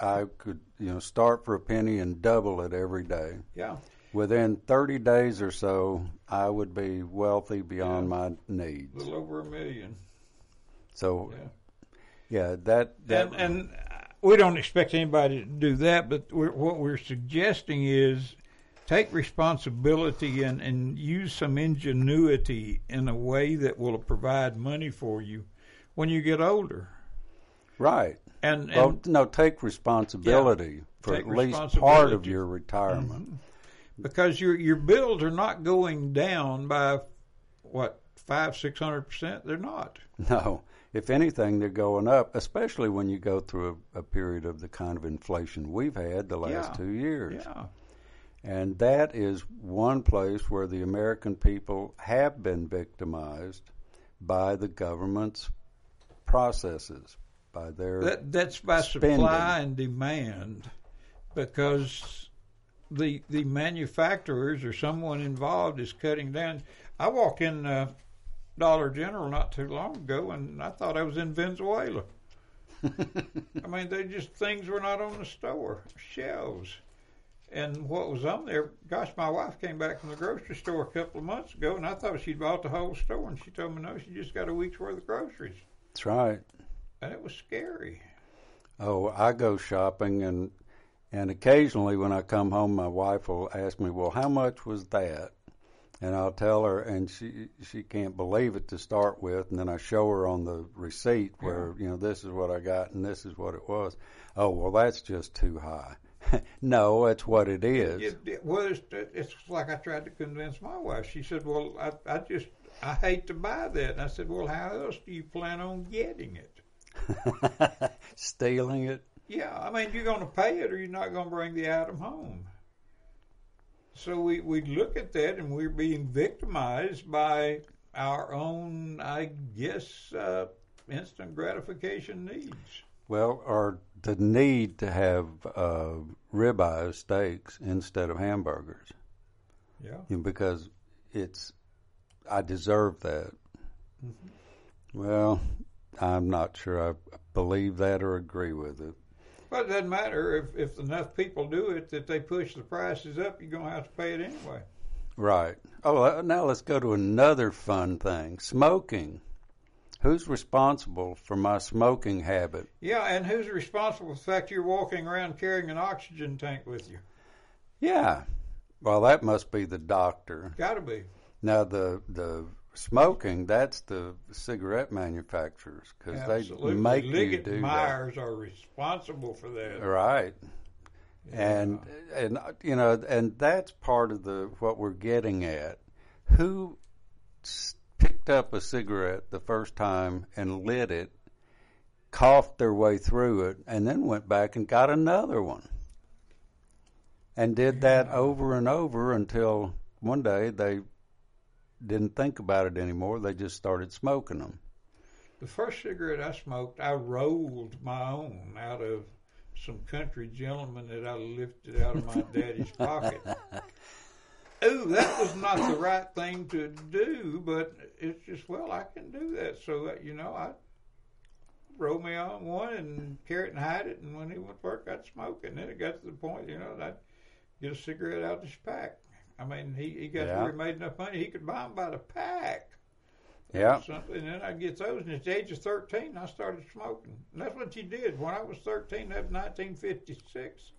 I could, you know, start for a penny and double it every day. Yeah. Within 30 days or so, I would be wealthy beyond my needs. A little over a million. So, Yeah. yeah, that that and, and we don't expect anybody to do that, but we're, what we're suggesting is take responsibility and, and use some ingenuity in a way that will provide money for you when you get older. right. And, and Well, no, take responsibility for Take at least part of. Mm-hmm. your retirement. because your your bills are not going down by what five six hundred percent. They're not. No, if anything, they're going up, especially when you go through a, a period of the kind of inflation we've had the last Yeah. two years. Yeah. And that is one place where the American people have been victimized by the government's processes, by their. That that's by spending. supply and demand, because the the manufacturers or someone involved is cutting down. I walked in uh, Dollar General not too long ago, and I thought I was in Venezuela. I mean, they just things were not on the store shelves. And what was on there? Gosh, my wife came back from the grocery store a couple of months ago, and I thought she'd bought the whole store, and she told me no, she just got a week's worth of groceries, That's right. and it was scary. Oh, I go shopping and and occasionally when I come home my wife will ask me, "Well, how much was that?" And I'll tell her and she she can't believe it to start with, and then I show her on the receipt where, you know, this is what I got and this is what it was. Oh, well, that's just too high. no, that's what it is. It, it was. It's like I tried to convince my wife. She said, "Well, I, I just I hate to buy that." And I said, "Well, how else do you plan on getting it?" Stealing it. Yeah, I mean, you're going to pay it, or you're not going to bring the item home. So we we look at that, and we're being victimized by our own, I guess, uh, instant gratification needs. Well, or the need to have uh, ribeye steaks instead of hamburgers. Yeah. you know, because it's I deserve that. Well, I'm not sure I believe that or agree with it. Well, it doesn't matter if if enough people do it that they push the prices up. You're going to have to pay it anyway. Right. Oh, uh, now let's go to another fun thing: smoking. Who's responsible for my smoking habit? Yeah, and who's responsible for the fact you're walking around carrying an oxygen tank with you? Yeah. Well, that must be the doctor. Got to be. Now the the smoking that's the cigarette manufacturers because they make you Liggett do and that. Myers are responsible for that. Right. And and uh, you know and that's part of the what we're getting at. Who picked up a cigarette the first time and lit it, coughed their way through it, and then went back and got another one, and did that over and over until one day they didn't think about it anymore. They just started smoking them. The first cigarette I smoked, I rolled my own out of some country gentleman that I lifted out of my daddy's pocket. Ooh, that was not the right thing to do, but it's just, well, I can do that. So, uh, you know, I rolled me on one and carry it and hide it, and when he went to work, I'd smoke. And then it got to the point, you know, that I'd get a cigarette out of his pack. I mean, he, he got to Yeah. where he made enough money, he could buy them by the pack Yeah. something, and then I'd get those. And at the age of thirteen, I started smoking. And that's what you did. When I was thirteen, that was 1956.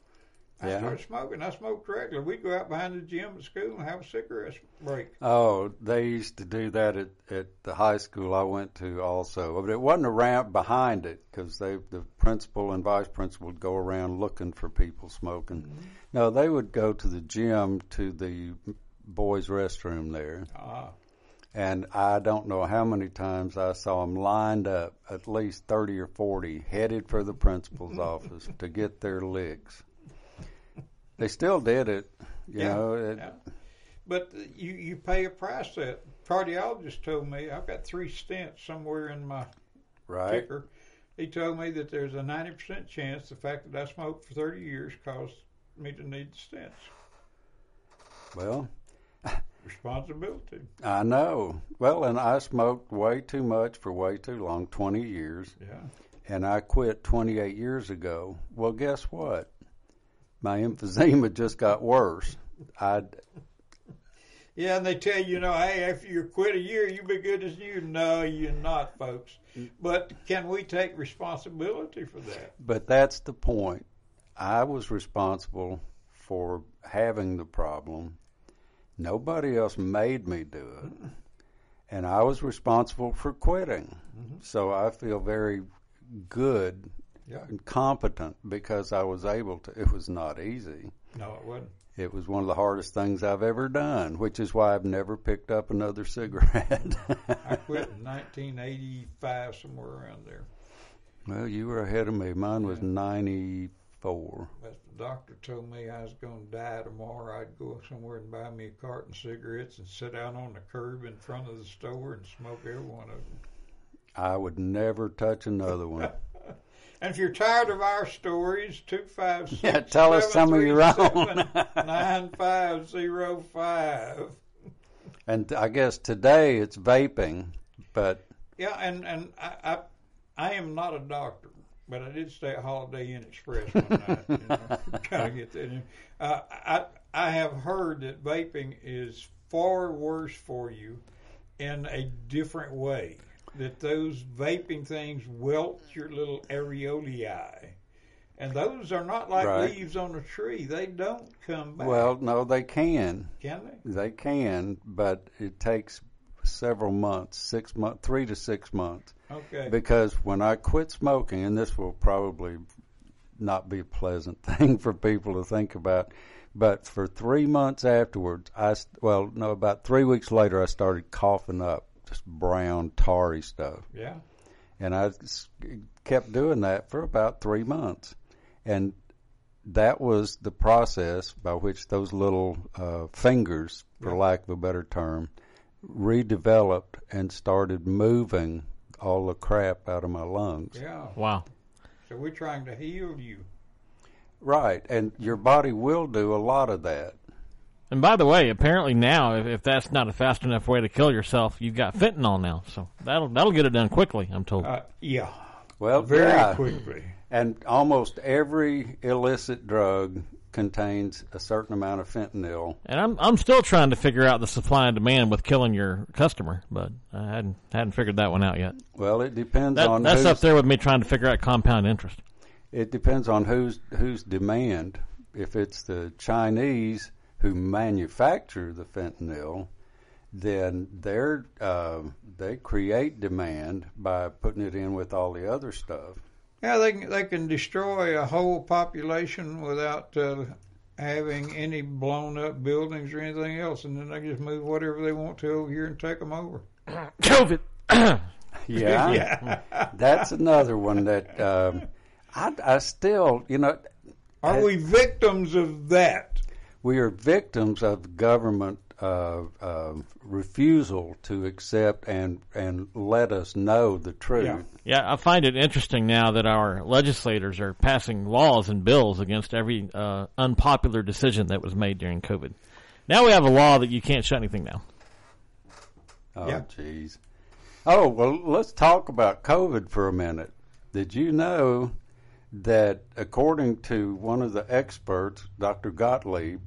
I Yeah. started smoking. I smoked regular. We'd go out behind the gym at school and have a cigarette break. Oh, they used to do that at, at the high school I went to also, but it wasn't around behind it because they the principal and vice principal would go around looking for people smoking. No, they would go to the gym to the boys' restroom there, Ah, and I don't know how many times I saw them lined up, at least thirty or forty, headed for the principal's office to get their licks. They still did it, you Yeah, know. It, yeah. But you you pay a price. That cardiologist told me I've got three stents somewhere in my Right. ticker. He told me that there's a ninety percent chance the fact that I smoked for thirty years caused me to need the stents. Well, Responsibility. I know. Well, and I smoked way too much for way too long, 20 years, Yeah. and I quit 28 years ago. Well, guess what? My emphysema just got worse. I Yeah, and they tell you, you know, hey, after you quit a year, you'll be good as new. No, you're not, folks. But can we take responsibility for that? but that's the point. I was responsible for having the problem. Nobody else made me do it. And I was responsible for quitting. Mm-hmm. So I feel very good Yeah. competent because I was able to. It was not easy. No, it wasn't. It was one of the hardest things I've ever done, which is why I've never picked up another cigarette. I quit in 1985, somewhere around there. well, you were ahead of me. Mine was 94. But the doctor told me I was going to die tomorrow. I'd go somewhere and buy me a carton of cigarettes and sit out on the curb in front of the store and smoke every one of them. I would never touch another one. And if you're tired of our stories, two five six Yeah, tell us some of your own. nine five zero five. And I guess today it's vaping, but Yeah, and and I, I I am not a doctor, but I did stay at Holiday Inn Express one night. You know, kind of get that. In. Uh, I I have heard that vaping is far worse for you in a different way. That those vaping things welt your little areolae. And those are not like Right. leaves on a tree. They don't come back. Well, no, they can. can they? They can, but it takes several months, six months, three to six months. Okay. Because when I quit smoking, and this will probably not be a pleasant thing for people to think about, but for three months afterwards, I well, no, about three weeks later, I started coughing up just brown, tarry stuff, yeah. and I kept doing that for about three months, and that was the process by which those little uh, fingers, for Yeah. lack of a better term, redeveloped and started moving all the crap out of my lungs. Yeah. Wow. So we're trying to heal you. Right, and your body will do a lot of that. And by the way, apparently now, if, if that's not a fast enough way to kill yourself, you've got fentanyl now. So that'll that'll get it done quickly. I'm told. Uh, yeah. Well, Very yeah. quickly. And almost every illicit drug contains a certain amount of fentanyl. And I'm I'm still trying to figure out the supply and demand with killing your customer, but I hadn't hadn't figured that one out yet. Well, it depends That, on that's who's, up there with me trying to figure out compound interest. It depends on whose whose demand. If it's the Chinese who manufacture the fentanyl, then they're uh, they create demand by putting it in with all the other stuff. Yeah, they can, they can destroy a whole population without uh, having any blown up buildings or anything else, and then they just move whatever they want to over here and take them over. COVID. Yeah, Yeah. that's another one that um, I, I still, you know, Are we victims of that? We are victims of government uh, uh, refusal to accept and and let us know the truth. Yeah. Yeah, I find it interesting now that our legislators are passing laws and bills against every uh, unpopular decision that was made during COVID. Now we have a law that you can't shut anything down. Oh, Yeah. Oh, well, let's talk about COVID for a minute. Did you know that according to one of the experts, Dr. Gottlieb,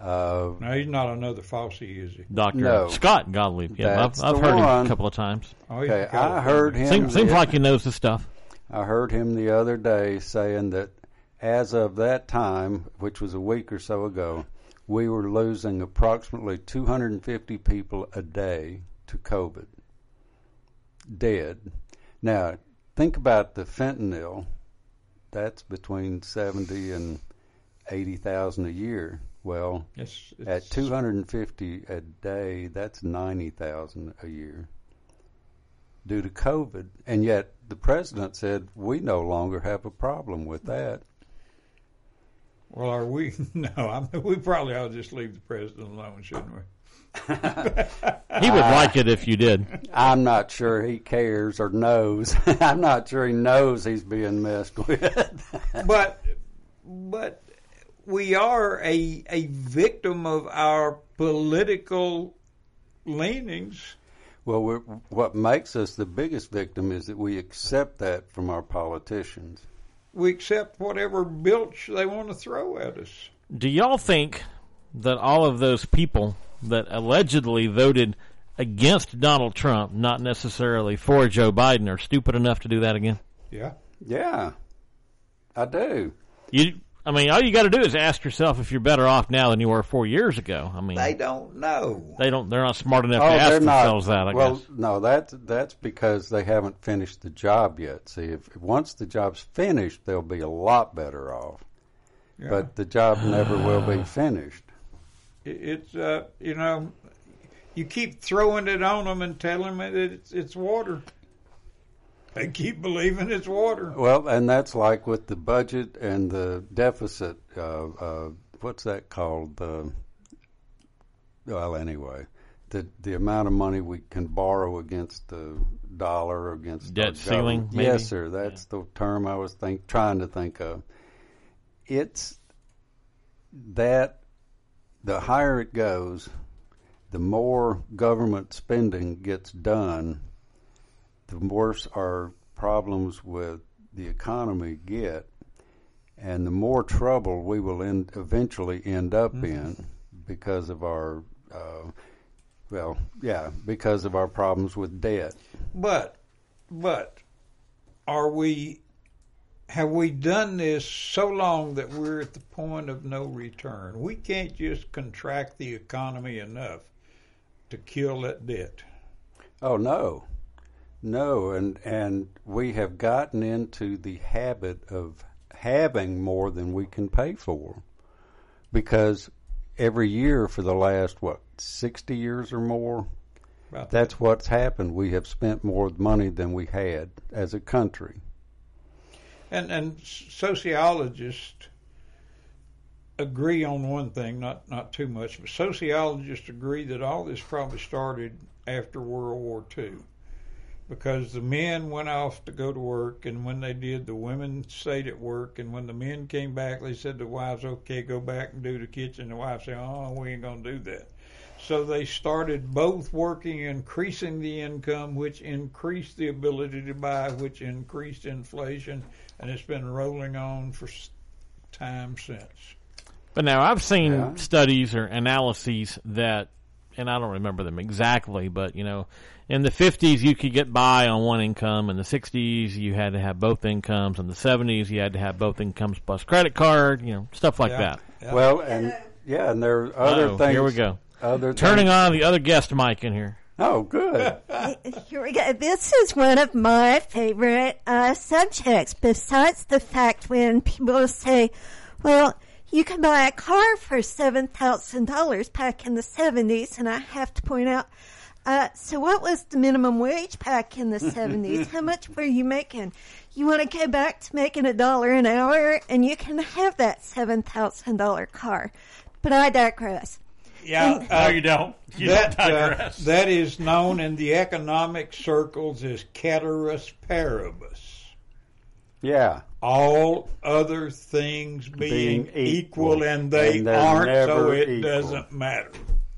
uh, No, he's not another Fauci, is he? Doctor No. Scott Gottlieb. Yeah, That's I've, I've the heard him a couple of times. Oh, okay, I heard him. Seems, seems like he knows his stuff. I heard him the other day saying that as of that time, which was a week or so ago, we were losing approximately 250 people a day to COVID. Dead. Now, think about the fentanyl. That's between 70 and 80,000 a year. Well, It's, at 250 a day, that's 90,000 a year due to COVID. And yet the president said we no longer have a problem with that. Well, are we? No, I mean, we probably ought to just leave the president alone, shouldn't we? He would Ah. like it if you did. I'm not sure he cares or knows. I'm not sure he knows he's being messed with. but but we are a a victim of our political leanings. well, we're, what makes us the biggest victim is that we accept that from our politicians. We accept whatever bilch they want to throw at us. Do y'all think that all of those people that allegedly voted against Donald Trump, not necessarily for Joe Biden, are stupid enough to do that again? Yeah. Yeah, I do. You, I mean, all you got to do is ask yourself if you're better off now than you were four years ago. I mean, They they, don't know. They don't. They're not smart enough Oh, to ask they're not. themselves that. I well, guess. no, that's that's because they haven't finished the job yet. See, if once the job's finished, they'll be a lot better off. Yeah. But the job never will be finished. It- it's uh, you know, you keep throwing it on them and telling them that it's it's water. They keep believing it's water. Well, and that's like with the budget and the deficit. Uh, uh, what's that called? Uh, well, anyway, the the amount of money we can borrow against the dollar against the Debt ceiling, maybe? Yes, sir. That's the term I was think trying to think of. It's that the higher it goes, the more government spending gets done, the worse our problems with the economy get, and the more trouble we will end, eventually end up in because of our, uh, well, yeah, because of our problems with debt. But, but, are we? Have we done this so long that we're at the point of no return? We can't just contract the economy enough to kill that debt. Oh no, no, and and we have gotten into the habit of having more than we can pay for, because every year for the last what sixty years or more, About that's what's happened. We have spent more money than we had as a country. And and sociologists agree on one thing, not not too much, but sociologists agree that all this probably started after World War II. Because the men went off to go to work, and when they did, the women stayed at work. And when the men came back, they said the wives, "Okay, go back and do the kitchen." The wives said, "Oh, we ain't gonna do that." So they started both working, increasing the income, which increased the ability to buy, which increased inflation, and it's been rolling on for time since. But now I've seen Yeah. studies or analyses that, and I don't remember them exactly, but you know, in the 50s you could get by on one income, in the 60s you had to have both incomes, in the 70s you had to have both incomes plus credit card, you know, stuff like Yeah. that. Yeah. Well, and yeah, and there are other Uh-oh, things. Here we go. Other Turning things. on the other guest mic in here. Oh, good. Here we go. This is one of my favorite uh, subjects. Besides the fact when people say, "Well, you can buy a car for seven thousand dollars back in the seventies," and I have to point out, uh, so what was the minimum wage back in the seventies? How much were you making? You want to go back to making a dollar an hour, and you can have that seven thousand dollar car. But I digress. Yeah, No, you don't. You that, don't uh, that is known in the economic circles as ceteris paribus. Yeah. All other things being, Being equal, equal. and they And they're aren't, so it equal. doesn't matter.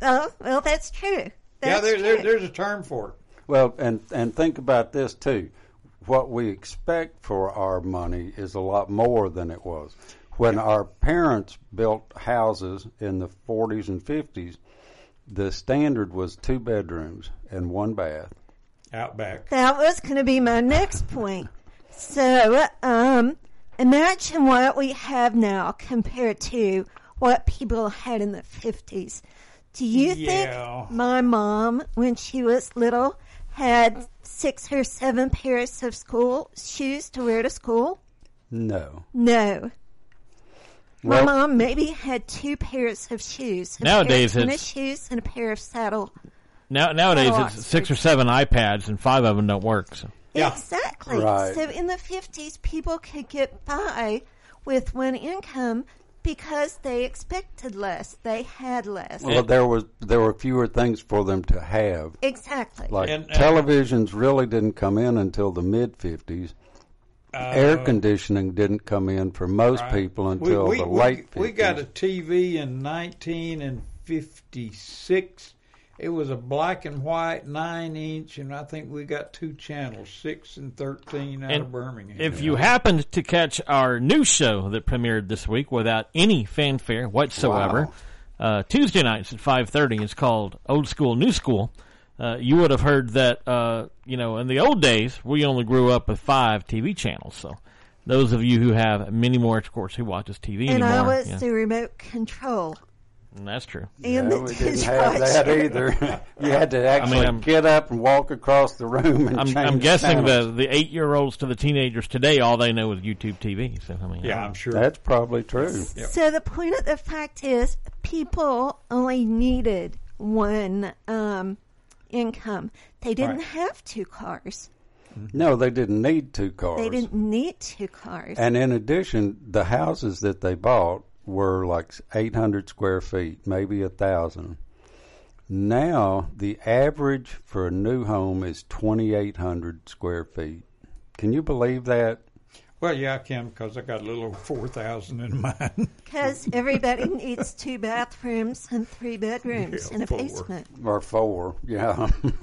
Oh, well, that's true. yeah, That's there, there, true. there's a term for it. Well, and and think about this too. What we expect for our money is a lot more than it was. When our parents built houses in the 40s and 50s, the standard was two bedrooms and one bath. Out back. That was going to be my next point. So, um, imagine what we have now compared to what people had in the 50s. Do you Yeah. think my mom, when she was little, had six or seven pairs of school shoes to wear to school? No. No. My Well- mom maybe had two pairs of shoes. A Nowadays pair of tennis it's- shoes and a pair of saddle. Now nowadays Oh, it's six or seven iPads and five of them don't work. So. Yeah. Exactly. Right. So in the 50s, people could get by with one income because they expected less. They had less. Well, there was there were fewer things for them to have. exactly. Like And- and- televisions really didn't come in until the mid 50s. Air conditioning didn't come in for most Right. people until we, the we, late 50s. we got a TV in 1956. It was a black and white nine inch, and I think we got two channels, six and thirteen, out And of Birmingham. If you happened to catch our new show that premiered this week without any fanfare whatsoever, uh, Tuesday nights at five thirty, it's called Old School New School. Uh, you would have heard that uh, you know in the old days we only grew up with five TV channels. So those of you who have many more, of course, who watches TV and anymore, I was yeah, the remote control. and that's true. And No, the we didn't have that either. you had to actually I'm- get up and walk across the room and I'm, change I'm guessing channels. the the eight year olds to the teenagers today, all they know is YouTube TV. So I mean, yeah, I'm sure. That's probably true. So the point of the fact is, people only needed one um, income. They didn't Right. have two cars. Mm-hmm. No, they didn't need two cars. They didn't need two cars. And in addition, the houses that they bought were like 800 square feet, maybe a thousand. Now the average for a new home is 2,800 square feet. Can you believe that? Well, yeah, I can because I got a little over four thousand in mine. Because everybody needs two bathrooms and three bedrooms Yeah, and a four. basement. Or four, yeah.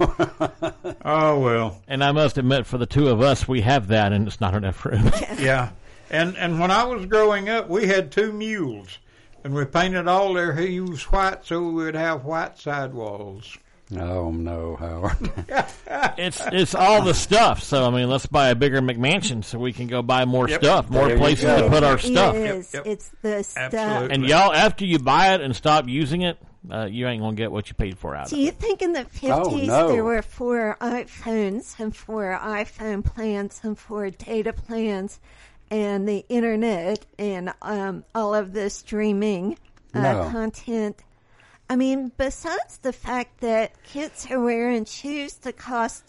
oh well, And I must admit, for the two of us, we have that, and it's not enough room. yeah. And and when I was growing up, we had two mules, and we painted all their hooves white so we would have white sidewalls. Oh no, Howard. it's it's all the stuff. So I mean, let's buy a bigger McMansion so we can go buy more Yep. stuff, more There places to put our stuff. is. Yep, yep. It's the stuff. Absolutely. And y'all, after you buy it and stop using it, uh, you ain't gonna get what you paid for out Do of it. Do you think in the 50s Oh, no. there were four iPhones and four iPhone plans and four data plans and the internet and um, all of the streaming uh, No. content? I mean, besides the fact that kids are wearing shoes that cost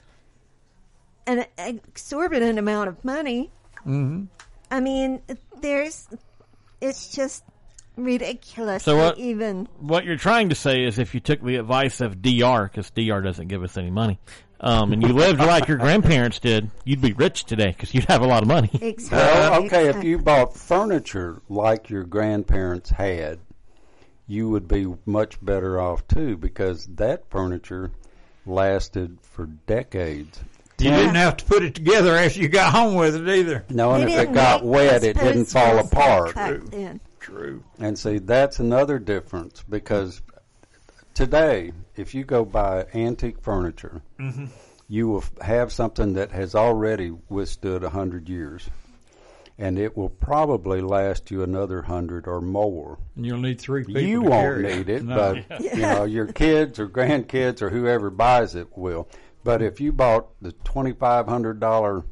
an exorbitant amount of money, Mm-hmm. I mean, there's, it's just ridiculous. So what- Even What you're trying to say is, if you took the advice of DR, because DR doesn't give us any money, um, and you lived like your grandparents did, you'd be rich today because you'd have a lot of money. exactly. Well, okay, if you bought furniture like your grandparents had, you would be much better off too because that furniture lasted for decades. You didn't have to put it together after you got home with it either. No, and They if it got wet, it didn't fall apart. back then. True. And see, that's another difference because today, if you go buy antique furniture, mm-hmm. you will have something that has already withstood a hundred years, and it will probably last you another hundred or more. And you'll need three people. You to won't carry need it, No. but you know your kids or grandkids or whoever buys it will. But if you bought the twenty five hundred dollar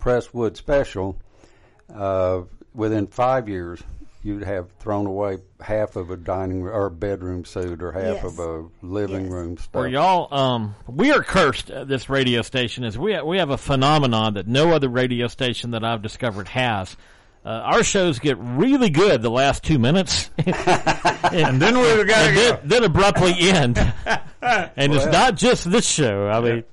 Presswood special, uh, within five years, you'd have thrown away half of a dining room or bedroom suit or half Yes. of a living Yes. room stuff. Or y'all, um, we are cursed at this radio station. Is we we have a phenomenon that no other radio station that I've discovered has. Uh, our shows get really good the last two minutes, and then we've got to and go. then, then abruptly end. and it's not just this show. I mean,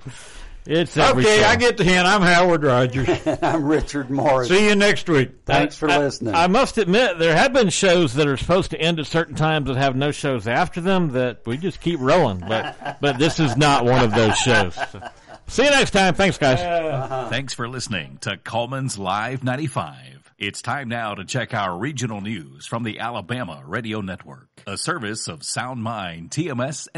it's every Okay, show. I get the hint. I'm Howard Rogers. I'm Richard Morris. See you next week. Thanks for I- listening. I must admit, there have been shows that are supposed to end at certain times that have no shows after them that we just keep rolling. But but this is not one of those shows. So, see you next time. Thanks, guys. Uh-huh. Thanks for listening to Cullman's Live 95. It's time now to check our regional news from the Alabama Radio Network, a service of Sound Mind, TMS, and